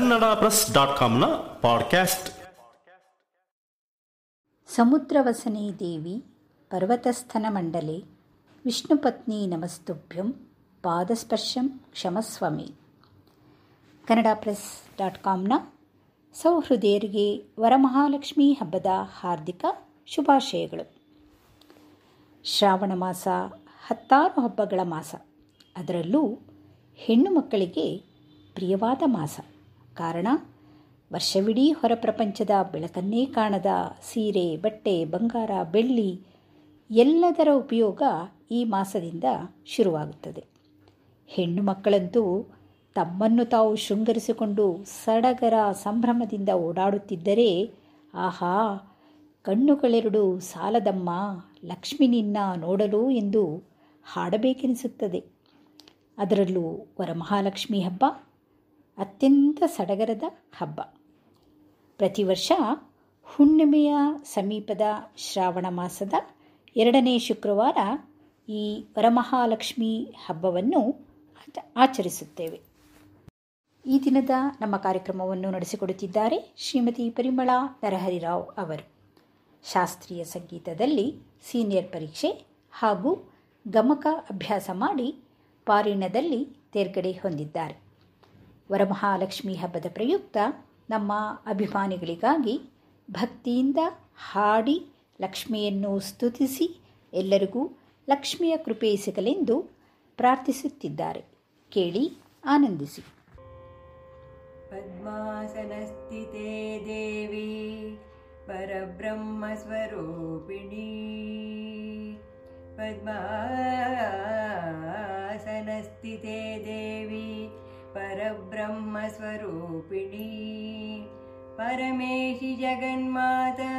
Kannada press dot ಕಾಮ್ನ podcast. ಸಮುದ್ರವಸನೆ ದೇವಿ, ಪರ್ವತಸ್ಥನ ಮಂಡಲೆ ವಿಷ್ಣುಪತ್ನಿ ನಮಸ್ತುಭ್ಯಂ, ಪಾದಸ್ಪರ್ಶಂ ಕ್ಷಮಸ್ವಾಮಿ. ಕನ್ನಡ ಪ್ರೆಸ್ ಡಾಟ್ ಕಾಮ್ನ ಸೌಹೃದಯರಿಗೆ ವರಮಹಾಲಕ್ಷ್ಮಿ ಹಬ್ಬದ ಹಾರ್ದಿಕ ಶುಭಾಶಯಗಳು. ಶ್ರಾವಣ ಮಾಸ ಹತ್ತಾರು ಹಬ್ಬಗಳ ಮಾಸ. ಅದರಲ್ಲೂ ಹೆಣ್ಣು ಮಕ್ಕಳಿಗೆ ಪ್ರಿಯವಾದ ಮಾಸ. ಕಾರಣ, ವರ್ಷವಿಡೀ ಹೊರ ಪ್ರಪಂಚದ ಬೆಳಕನ್ನೇ ಕಾಣದ ಸೀರೆ, ಬಟ್ಟೆ, ಬಂಗಾರ, ಬೆಳ್ಳಿ ಎಲ್ಲದರ ಉಪಯೋಗ ಈ ಮಾಸದಿಂದ ಶುರುವಾಗುತ್ತದೆ. ಹೆಣ್ಣು ಮಕ್ಕಳಂತೂ ತಮ್ಮನ್ನು ತಾವು ಶೃಂಗರಿಸಿಕೊಂಡು ಸಡಗರ ಸಂಭ್ರಮದಿಂದ ಓಡಾಡುತ್ತಿದ್ದರೆ, ಆಹಾ, ಕಣ್ಣುಗಳೆರಡು ಸಾಲದಮ್ಮ, ಲಕ್ಷ್ಮಿ ನಿನ್ನ ನೋಡಲು ಎಂದು ಹಾಡಬೇಕೆನಿಸುತ್ತದೆ. ಅದರಲ್ಲೂ ವರಮಹಾಲಕ್ಷ್ಮಿ ಹಬ್ಬ ಅತ್ಯಂತ ಸಡಗರದ ಹಬ್ಬ. ಪ್ರತಿ ವರ್ಷ ಹುಣ್ಣಿಮೆಯ ಸಮೀಪದ ಶ್ರಾವಣ ಮಾಸದ ಎರಡನೇ ಶುಕ್ರವಾರ ಈ ವರಮಹಾಲಕ್ಷ್ಮಿ ಹಬ್ಬವನ್ನು ಆಚರಿಸುತ್ತೇವೆ. ಈ ದಿನದ ನಮ್ಮ ಕಾರ್ಯಕ್ರಮವನ್ನು ನಡೆಸಿಕೊಡುತ್ತಿದ್ದಾರೆ ಶ್ರೀಮತಿ ಪರಿಮಳಾ ನರಹರಿರಾವ್ ಅವರು. ಶಾಸ್ತ್ರೀಯ ಸಂಗೀತದಲ್ಲಿ ಸೀನಿಯರ್ ಪರೀಕ್ಷೆ ಹಾಗೂ ಗಮಕ ಅಭ್ಯಾಸ ಮಾಡಿ ಪಾರಿಣದಲ್ಲಿ ತೇರ್ಗಡೆ ಹೊಂದಿದ್ದಾರೆ. ವರಮಹಾಲಕ್ಷ್ಮಿ ಹಬ್ಬದ ಪ್ರಯುಕ್ತ ನಮ್ಮ ಅಭಿಮಾನಿಗಳಿಗಾಗಿ ಭಕ್ತಿಯಿಂದ ಹಾಡಿ ಲಕ್ಷ್ಮಿಯನ್ನು ಸ್ತುತಿಸಿ ಎಲ್ಲರಿಗೂ ಲಕ್ಷ್ಮಿಯ ಕೃಪೆ ಸಿಗಲೆಂದು ಪ್ರಾರ್ಥಿಸುತ್ತಿದ್ದಾರೆ. ಕೇಳಿ ಆನಂದಿಸಿ. ಪದ್ಮಾಸನಸ್ಥಿತೆ ದೇವಿ ಪರಬ್ರಹ್ಮ ಸ್ವರೂಪಿಣಿ ಪದ್ಮಾಸನಸ್ಥಿತೆ ದೇವಿ परब्रह्मस्वरूपिणी। परमेशि जगन्माता।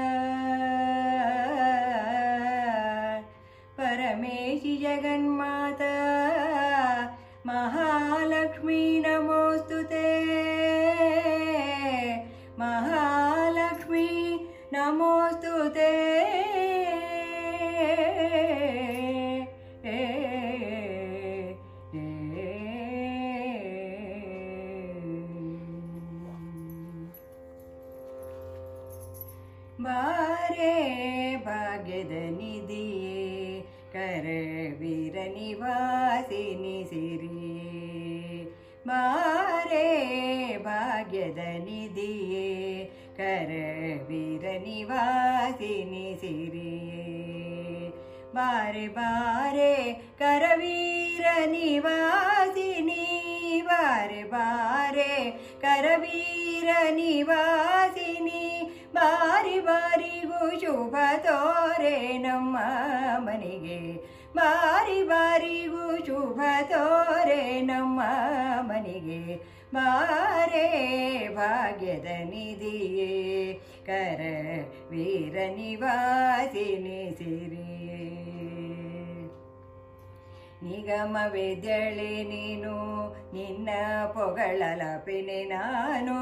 परमेशि जगन्माता। महालक्ष्मी नमोऽस्तु ಕರವೀರ ನಿವಾಸಿನಿ ಸಿರಿಯೇ ಬಾರೆ ಬಾರೆ ಕರವೀರ ನಿವಾಸಿನಿ ಬಾರೆ ಬಾರೆ ಕರವೀರ ನಿವಾಸಿನಿ ಬಾರಿ ಬಾರಿಗೂ ಶುಭ ತೋರೆ ನಮ್ಮ ಮನೆಗೆ ಬಾರಿ ಬಾರಿಗೂ ಶುಭ ತೋರೆ ನಮ್ಮ ಮನೆಗೆ ಬಾರೆ ಭಾಗ್ಯದ ನಿಧಿಯೇ ಕರ ವೀರ ನಿವಾಸಿನಿ ಸಿರಿ. ನಿಗಮ ವೇದ್ಯಳೆ ನೀನು, ನಿನ್ನ ಪೊಗಳಲಪಿನಿ ನಾನು,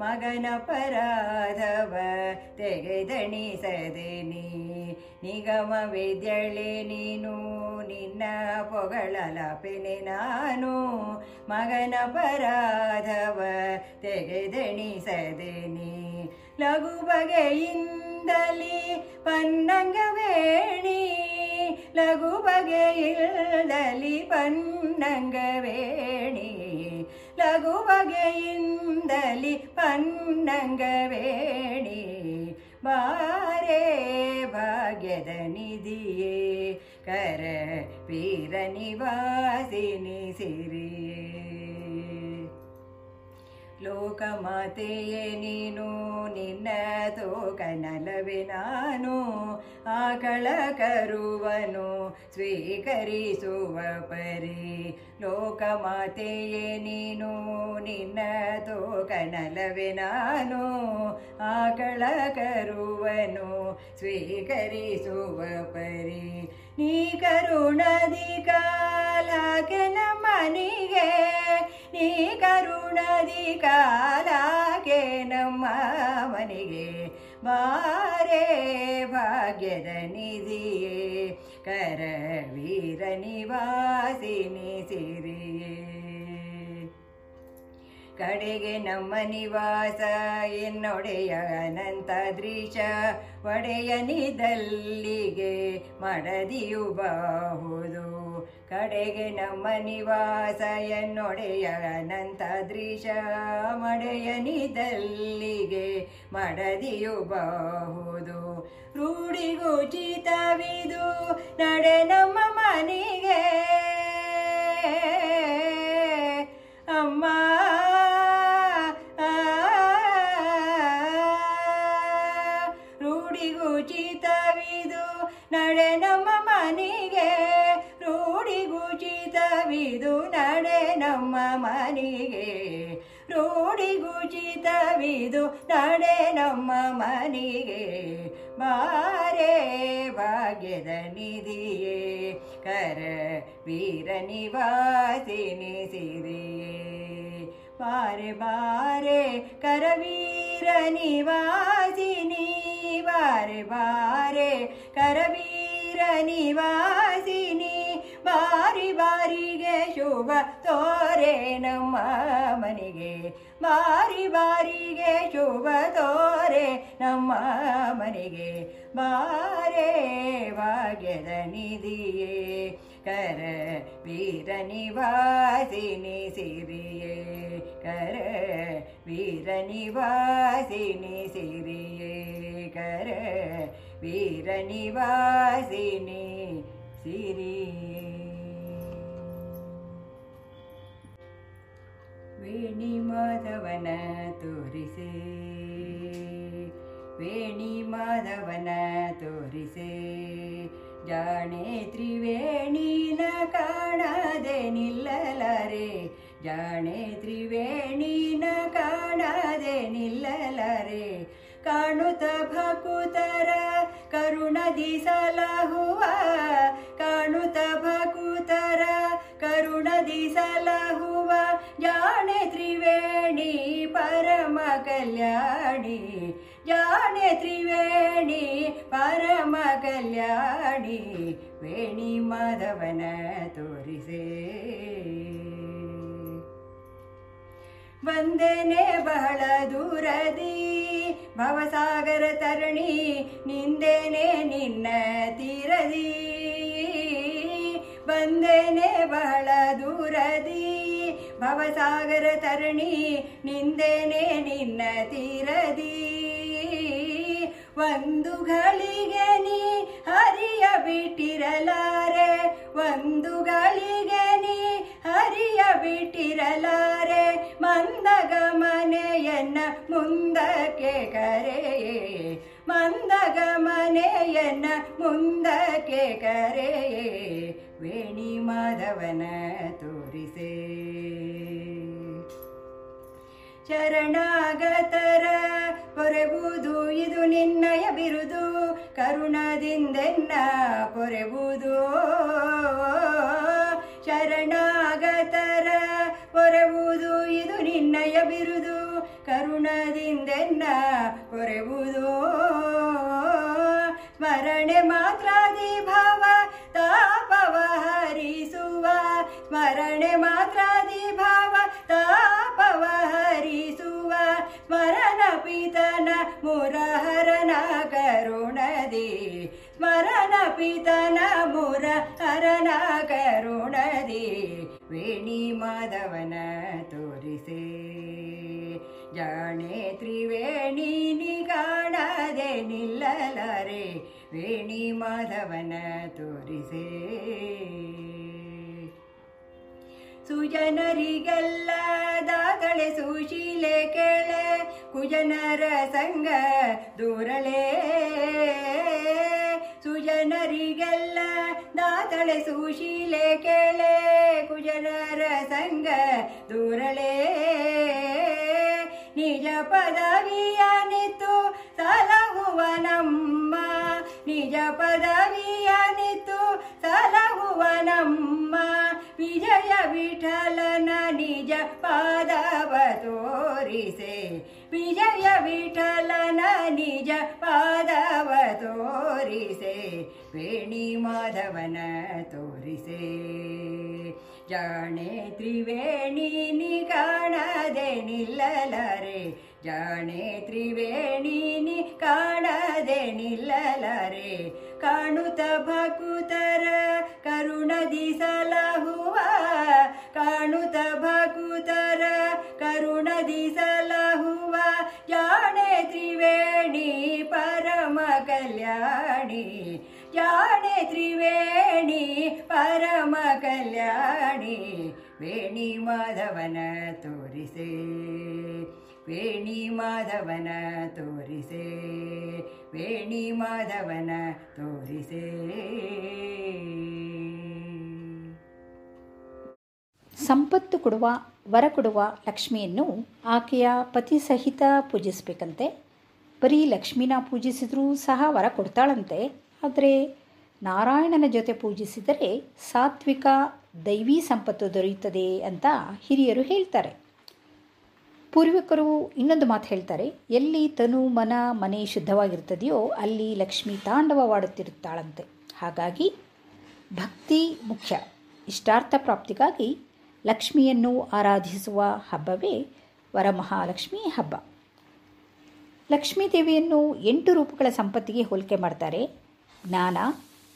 ಮಗನ ಪರಾಧವ ತೆಗೆದಣಿಸದೆ ನೀ. ನಿಗಮ ವೇದ್ಯಳೆ ನೀನು, ನಿನ್ನ ಪೊಗಳಲಪಿನಿ ನಾನು, ಮಗನ ಪರಾಧವ ತೆಗೆದಣಿಸದೆ ನೀ. ಲಘು ಬಗೆಯಿಂದಲಿ ಪನ್ನಂಗವೇಣಿ ಲಘು ಬಗೆಯಿಲ್ಲಲಿ ಪನ್ನಂಗವೇಣಿ ಲಘು ಬಗೆಯಿಂದಲಿ ಪನ್ನಂಗವೇಣಿ ಬಾರೆ ಭಾಗ್ಯದ ನಿಧಿಯೇ ಕರ ಪೀರ ನಿವಾಸಿನಿ ಸಿರಿಯೇ. ಲೋಕಮಾತೆಯೇ ನೀನು, ನಿನ್ನ ತೋಕನಲವೇ ನಾನು ಆಕಳ ಕರುವನು ಸ್ವೀಕರಿಸುವ ಪರಿ. ಲೋಕಮಾತೆಯೇ ನೀನು, ನಿನ್ನ ತೋಕನಲವೇ ನಾನು ಆಕಳ ಕರುವನು ಸ್ವೀಕರಿಸುವ ಪರಿ. ನೀ ಕರುಣದಿ ಕಾಲಕ್ಕೆ ನಮ್ಮನಿಗೆ ನೀ ಕರುಣದಿ ಕಾಲಕ್ಕೆ ನಮ್ಮ ಮನೆಗೆ ಬಾರೆ ಭಾಗ್ಯದ ನಿಧಿಯೇ. ಕರವೀರ ನಿವಾಸಿನಿ ಸಿರಿಯೇ ಕಡೆಗೆ ನಮ್ಮ ನಿವಾಸ ಎನ್ನೊಡೆಯ ಅನಂತ ದೃಶ ಒಡೆಯನಿದಲ್ಲಿಗೆ ಮಡದಿಯು ಬಾಹುದು. ಕಡೆಗೆ ನಮ್ಮ ನಿವಾಸ ಎನ್ನೊಡೆಯ ಅನಂತ ದೃಶ ಮಡೆಯನಿದಲ್ಲಿಗೆ ಮಡದಿಯು ರೂಢಿಗೂ ಚಿತವಿದು ನಡೆ ನಮ್ಮ ಮನೆಗೆ ಅಮ್ಮ ರೂಢಿಗುಚಿತವಿದು ನಡೆ ರೂಢಿಗುಚಿತವಿದು ನಡೆ ನಮ್ಮ ಮನೆಗೆ. ರೂಢಿಗುಚಿತವಿದು ನಡೆ ನಮ್ಮ ಮನೆಗೆ. ಬಾರೆ ಭಾಗ್ಯದ ನಿಧಿಯೇ, ಕರ ವೀರ ನಿವಾಸಿನಿ ಸಿರಿಯೇ ಬಾರೆ ಬಾರೆ ಕರವೀರ ನಿವಾಸಿನಿ ಬಾರೆ ಬಾರೆ ಕರವೀರ ನಿವಾಸಿನಿ ಬಾರಿ ಬಾರಿಗೆ ಶುಭ ತೋರೆ ನಮ್ಮ ಮನೆಗೆ ಬಾರಿ ಬಾರಿಗೆ ಶುಭ ತೋರೆ ನಮ್ಮ ಮನೆಗೆ ಬಾರೆ ಭಾಗ್ಯದ ನಿಧಿಯೇ ಕರ ವೀರ ನಿವಾಸಿನಿ ಸಿರಿಯೇ ಕರ ವೀರ ನಿವಾಸಿನಿ ಸಿರಿಯೇ ಕರ ವೀರ ನಿವಾಸಿನಿ ಸಿರಿಯೇ ವೇಣಿ ಮಾಧವನ ತೋರಿಸೆ. ವೇಣಿ ಮಾಧವನ ತೋರಿಸೆ. ಜಾಣೆ ತ್ರಿವೇಣಿನ ಕಾಣದೆ ನಿಲ್ಲಲರೆ. ಜಾಣೆ ತ್ರಿವೇಣಿನ ಕಾಣದೆ ನಿಲ್ಲಲರೆ. ಕಾಣುತ್ತ ಭಕುತರ ಕರುಣದಿ ಸಲಹುವ. ಕಾಣುತ್ತ ಭಕುತರ ಕರುಣದಿ ಸಲಹುವ ಜಾಣೆ ತ್ರಿವೇಣಿ ಪರಮ ಕಲ್ಯಾಣಿ ಜಾಣೆ ತ್ರಿವೇಣಿ ಪರಮ ಕಲ್ಯಾಣಿ ವೇಣಿ ಮಾಧವನ ತೋರಿಸೇ ಬಂದೇನೆ ಬಹಳ ದೂರದಿ ಭವಸಾಗರ ತರಣಿ ನಿಂದೇನೆ ನಿನ್ನ ತೀರದಿ ಬಂದೇನೆ ಬಹಳ ದೂರದಿ ಭವಸಾಗರ ತರಣಿ, ನಿಂದೇನೆ ನಿನ್ನ ತೀರದಿ. ಒಂದು ಗಳಿಗೆ ನೀ ಹರಿಯ ಬಿಟ್ಟಿರಲಾರೆ ಒಂದು ಗಳಿಗೆ ನೀ ಹರಿಯ ಬಿಟ್ಟಿರಲಾರೆ ಮಂದ ಗಮನೆಯನ್ನ ಮುಂದಕ್ಕೆ ಕರೆ. ಮಂದ ಗಮನೆಯನ್ನ ಮುಂದಕ್ಕೆ ಕರೆ. ವೇಣಿ ಮಾಧವನ ತೋರಿಸೇ ಶರಣಾಗತರ ಪೊರೆಬುದು ಇದು ನಿನ್ನಯ ಬಿರುದು. ಕರುಣದಿಂದೆನ್ನ ಪೊರೆಬುದು ಶರಣಾಗತರ ಪೊರೆಬುದು ಇದು ನಿನ್ನಯ ಬಿರುದು. ಕರುಣದಿಂದೆನ್ನ ಪೊರೆಬುದು ಸ್ಮರಣೆ ಮಾತ್ರಾದಿ ಭಾವ, ತಾಪವ ಹರಿಸುವ. ಸ್ಮರಣೆ ಮಾತ್ರಾದಿ ಭಾವ ತಾಪವ ಮುರಹರನ ಕರುಣದಿ ಸ್ಮರಣ ಪಿತನ ಮುರಹರನ ಕರುಣದಿ ವೇಣಿ ಮಾಧವನ ತೋರಿಸಿ. ಜಾಣೆ ತ್ರಿವೇಣಿ ನಿ ಕಾಣದೆ ನಿಲ್ಲಲಾರೆ. ವೇಣಿ ಮಾಧವನ ತೋರಿಸಿ. ಸುಜನರಿಗೆಲ್ಲ ದಾತಳೆ ಸುಶೀಲೆ ಕುಜನರ ಸಂಗ ದೂರಳೆ ಸುಜನರಿಗೆಲ್ಲ ದಾತಳೆ ಸುಶೀಲೆ ಕೆಳೆ ಕುಜನರ ಸಂಗ ದೂರಳೆ ನಿಜ ಪದವಿಯ ನಿತ್ತು ಸಲಹುವ ನಮ್ಮ ನಿಜ ಪದವಿಯ ನಿತ್ತು ಸಲಹುವ ನಮ್ಮ ವಿಜಯ ವಿಠಲನ ನಿಜ ಪಾದವ ತೋರಿಸೆ ವಿಜಯ ವಿಠಲನ ನಿಜ ಪಾದವ ತೋರಿಸೆ ವೇಣಿ ಮಾಧವನ ತೋರಿಸೆ ಜಾಣೆ ತ್ರಿವೇಣಿ ನಿ ಕಾಣದೆ ನಿಲ್ಲಲರೆ ಜಾಣೆ ತ್ರಿವೇಣಿ ನಿ ಕಾಣದೆ ನಿಲ್ಲಲರೆ. ಕಾಣುತ್ತ ಭಕುತರ ಕರುಣದಿ ಸಲಹುವ. ಕಾಣುತ್ತ ಭಕುತರ ಕರುಣದಿ ಸಲಹುವ. ಜಾಣೆ ತ್ರಿವೇಣಿ ಪರಮ ಕಲ್ಯಾಣಿ. ಜಾಣೆ ತ್ರಿವೇಣಿ ಪರಮ ಕಲ್ಯಾಣಿ. ವೇಣಿ ಮಾಧವನ ತೋರಿಸೆ. ವೇಣಿ ಮಾಧವನ ತೋರಿಸೆ, ವೇಣಿ ಮಾಧವನ ತೋರಿಸೆ. ಸಂಪತ್ತು ಕೊಡುವ, ವರ ಕೊಡುವ ಲಕ್ಷ್ಮಿಯನ್ನು ಆಕೆಯ ಪತಿ ಸಹಿತ ಪೂಜಿಸಬೇಕಂತೆ. ಬರೀ ಲಕ್ಷ್ಮಿನ ಪೂಜಿಸಿದರೂ ಸಹ ವರ ಕೊಡ್ತಾಳಂತೆ. ಆದರೆ ನಾರಾಯಣನ ಜೊತೆ ಪೂಜಿಸಿದರೆ ಸಾತ್ವಿಕ ದೈವಿ ಸಂಪತ್ತು ದೊರೆಯುತ್ತದೆ ಅಂತ ಹಿರಿಯರು ಹೇಳ್ತಾರೆ. ಪೂರ್ವಿಕರು ಇನ್ನೊಂದು ಮಾತು ಹೇಳ್ತಾರೆ, ಎಲ್ಲಿ ತನು ಮನ ಮನೆ ಶುದ್ಧವಾಗಿರ್ತದೆಯೋ ಅಲ್ಲಿ ಲಕ್ಷ್ಮಿ ತಾಂಡವವಾಡುತ್ತಿರುತ್ತಾಳಂತೆ. ಹಾಗಾಗಿ ಭಕ್ತಿ ಮುಖ್ಯ. ಇಷ್ಟಾರ್ಥ ಪ್ರಾಪ್ತಿಗಾಗಿ ಲಕ್ಷ್ಮಿಯನ್ನು ಆರಾಧಿಸುವ ಹಬ್ಬವೇ ವರಮಹಾಲಕ್ಷ್ಮಿ ಹಬ್ಬ. ಲಕ್ಷ್ಮೀ ದೇವಿಯನ್ನು ಎಂಟು ರೂಪಗಳ ಸಂಪತ್ತಿಗೆ ಹೋಲಿಕೆ ಮಾಡ್ತಾರೆ. ಜ್ಞಾನ,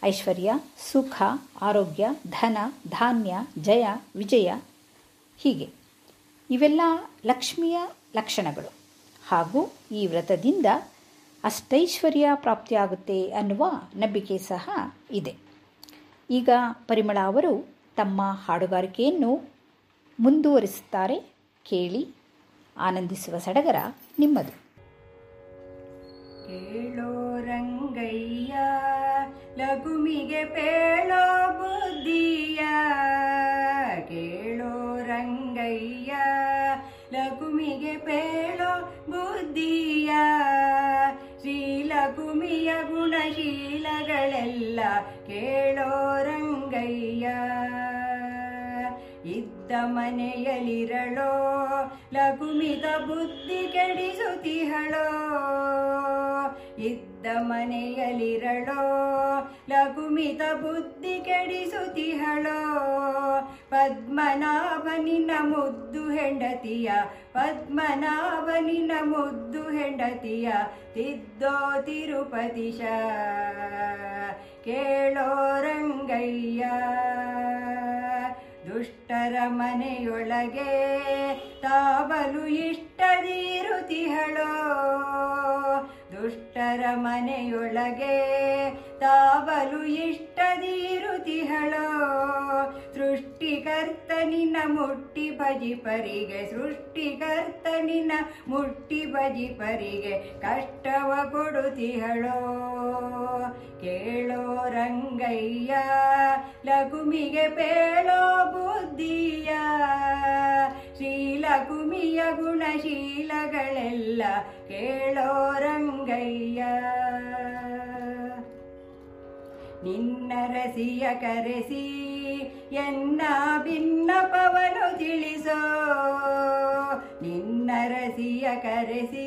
ಐಶ್ವರ್ಯ, ಸುಖ, ಆರೋಗ್ಯ, ಧನ, ಧಾನ್ಯ, ಜಯ, ವಿಜಯ ಹೀಗೆ. ಇವೆಲ್ಲ ಲಕ್ಷ್ಮಿಯ ಲಕ್ಷಣಗಳು. ಹಾಗೂ ಈ ವ್ರತದಿಂದ ಅಷ್ಟೈಶ್ವರ್ಯ ಪ್ರಾಪ್ತಿಯಾಗುತ್ತೆ ಅನ್ನುವ ನಂಬಿಕೆ ಸಹ ಇದೆ. ಈಗ ಪರಿಮಳ ಅವರು ತಮ್ಮ ಹಾಡುಗಾರಿಕೆಯನ್ನು ಮುಂದುವರಿಸುತ್ತಾರೆ ಕೇಳಿ ಆನಂದಿಸುವ ಸಡಗರ ನಿಮ್ಮದು. ಕೇಳೋ ರಂಗಯ್ಯ, ಲಘುಮಿಗೆ ಪೇಳೋ ಬುದ್ಧಿಯ. ಪೇಳೋ ಬುದ್ಧಿಯ ಭೂಮಿಯ ಗುಣಶೀಲಗಳೆಲ್ಲ ಕೇಳೋ ರಂಗಯ್ಯ. ಇದ್ದ ಮನೆಯಲಿರಳೋ ಲಘುಮಿದ ಬುದ್ಧಿ ಕೆಡಿಸುತ್ತಿಹಳೋ ಇದ್ದ ಮನೆಯಲಿರಳೋ ಲಘುಮಿತ ಬುದ್ಧಿ ಕೆಡಿಸುತ್ತಿಹಳೋ. ಪದ್ಮನಾಭನಿನ ಮುದ್ದು ಹೆಂಡತಿಯ ಪದ್ಮನಾಭನಿನ ಮುದ್ದು ಹೆಂಡತಿಯ, ತಿದ್ದೋ ತಿರುಪತಿಶ. ಕೇಳೋ ರಂಗಯ್ಯ, ದುಷ್ಟರ ಮನೆಯೊಳಗೆ ತಾವಲು ಇಷ್ಟದಿರುತಿಹಳೋ ದುಷ್ಟರ ಮನೆಯೊಳಗೆ ತಾವಲು ಇಷ್ಟದಿರುತಿಹಳೋ ಸೃಷ್ಟಿಕರ್ತನಿನ ಮುಟ್ಟಿ ಭಜಿಪರಿಗೆ ಸೃಷ್ಟಿಕರ್ತನಿನ ಮುಟ್ಟಿ ಭಜಿಪರಿಗೆ ಕಷ್ಟವ ಕೊಡುತಿಹಳೋ. ಕೇಳೋ ರಂಗಯ್ಯ, ಲಘುಮಿಗೆ ಪೇಳೋ ಬುದ್ಧಿಯ. ಶ್ರೀಲಘುಮಿಯ ಗುಣಶೀಲಗಳೆಲ್ಲ ಕೇಳೋ ರಂಗಯ್ಯ. ನಿನ್ನ ರಸಿಯ ಕರೆಸಿ, ಎನ್ನ ಭಿನ್ನಪವನು ತಿಳಿಸೋ. ನಿನ್ನ ರಸಿಯ ಕರೆಸಿ,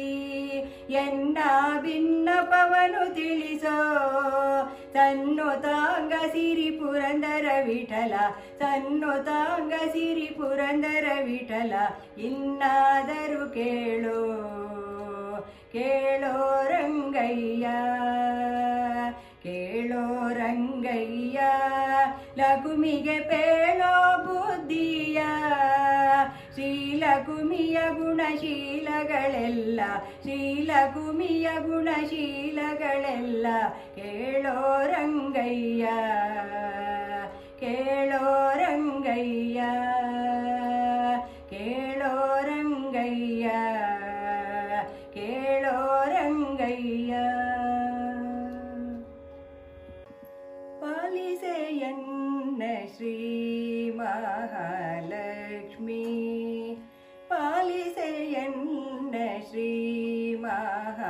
ಎನ್ನ ಭಿನ್ನಪವನು ತಿಳಿಸೋ. ತನ್ನು ತಾಂಗ ಸಿರಿ ಪುರಂದರ ವಿಠಲ, ತನ್ನು ತಾಂಗ ಸಿರಿ ಪುರಂದರ ವಿಠಲ, ಇನ್ನಾದರೂ ಕೇಳೋ ಕೇಳೋ ರಂಗಯ್ಯ. ಕೇಳೋ ರಂಗಯ್ಯ ಲಘುಮಿಗೆ ಪೇಳೋ ಬುದ್ಧಿಯ ಶ್ರೀಲಘುಮಿಯ ಗುಣಶೀಲಗಳೆಲ್ಲ ಶ್ರೀಲಘುಮಿಯ ಗುಣಶೀಲಗಳೆಲ್ಲ ಕೇಳೋ ರಂಗಯ್ಯ ಕೇಳೋ Rangayya Shri Mahalakshmi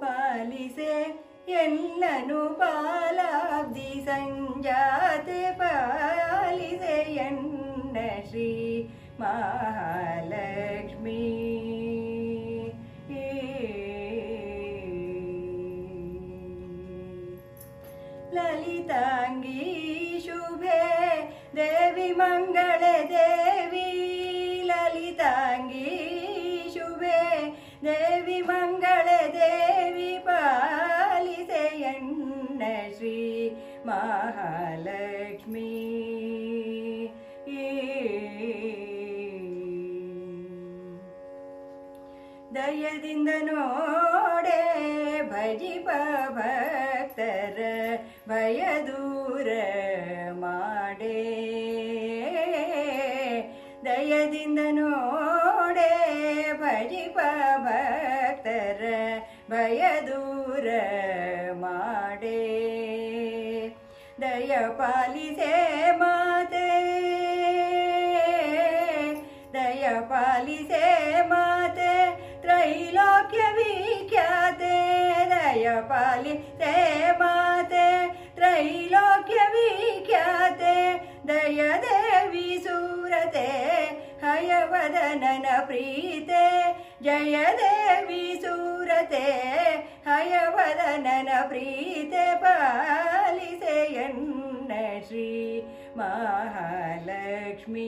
Palise Yennanu Palabdi Sanjate Palise Yenna Shri Mahalakshmi ದಯದಿಂದ ನೋಡೆ ಭಜಿಪ ಭಕ್ತರ ಭಯ ದೂರ ಮಾಡೆ ದಯದಿಂದ ನೋಡೆ ಭಜಿಪ ಭಕ್ತರ ಭಯ पाल्यते माते त्रैलोक्यविख्याते दयदेवी सूरते हयवदनन प्रीते जय देवी सूरते हयवदनन प्रीते पालिसयन् श्री महालक्ष्मी।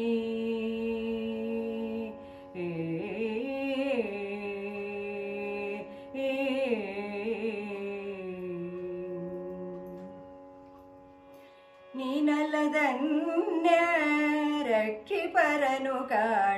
Boca.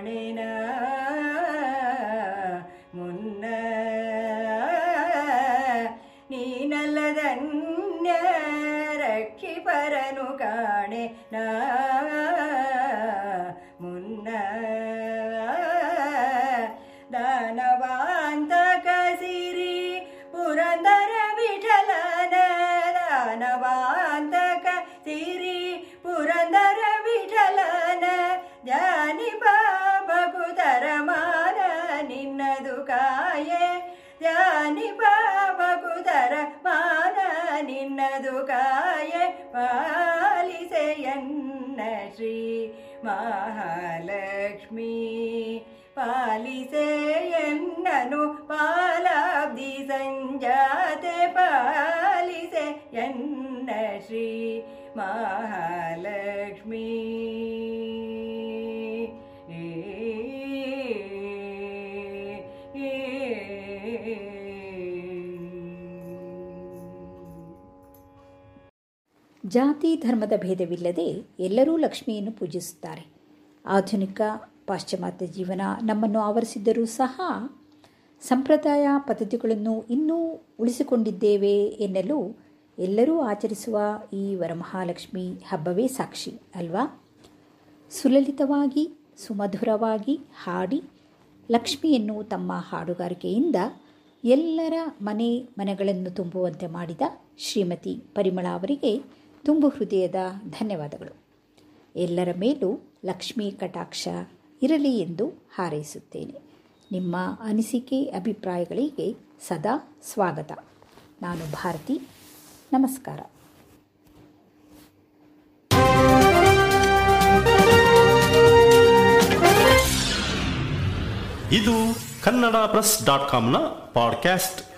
ಮಹಾಲಕ್ಷ್ಮೀ. ಜಾತಿ ಧರ್ಮದ ಭೇದವಿಲ್ಲದೆ ಎಲ್ಲರೂ ಲಕ್ಷ್ಮಿಯನ್ನು ಪೂಜಿಸುತ್ತಾರೆ. ಆಧುನಿಕ ಪಾಶ್ಚಿಮಾತ್ಯ ಜೀವನ ನಮ್ಮನ್ನು ಆವರಿಸಿದ್ದರೂ ಸಹ ಸಂಪ್ರದಾಯ ಪದ್ಧತಿಗಳನ್ನು ಇನ್ನೂ ಉಳಿಸಿಕೊಂಡಿದ್ದೇವೆ ಎನ್ನಲು ಎಲ್ಲರೂ ಆಚರಿಸುವ ಈ ವರಮಹಾಲಕ್ಷ್ಮಿ ಹಬ್ಬವೇ ಸಾಕ್ಷಿ, ಅಲ್ವಾ? ಸುಲಲಿತವಾಗಿ, ಸುಮಧುರವಾಗಿ ಹಾಡಿ ಲಕ್ಷ್ಮಿಯನ್ನು ತಮ್ಮ ಹಾಡುಗಾರಿಕೆಯಿಂದ ಎಲ್ಲರ ಮನೆ ಮನೆಗಳನ್ನು ತುಂಬುವಂತೆ ಮಾಡಿದ ಶ್ರೀಮತಿ ಪರಿಮಳ ಅವರಿಗೆ ತುಂಬು ಹೃದಯದ ಧನ್ಯವಾದಗಳು. ಎಲ್ಲರ ಮೇಲೂ ಲಕ್ಷ್ಮೀ ಕಟಾಕ್ಷ ಇರಲಿ ಎಂದು ಹಾರೈಸುತ್ತೇನೆ. ನಿಮ್ಮ ಅನಿಸಿಕೆ, ಅಭಿಪ್ರಾಯಗಳಿಗೆ ಸದಾ ಸ್ವಾಗತ. ನಾನು ಭಾರತಿ. ನಮಸ್ಕಾರ. ಇದು ಕನ್ನಡ ಪ್ರೆಸ್ ಡಾಟ್ ಕಾಮ್ನ ಪಾಡ್ಕ್ಯಾಸ್ಟ್.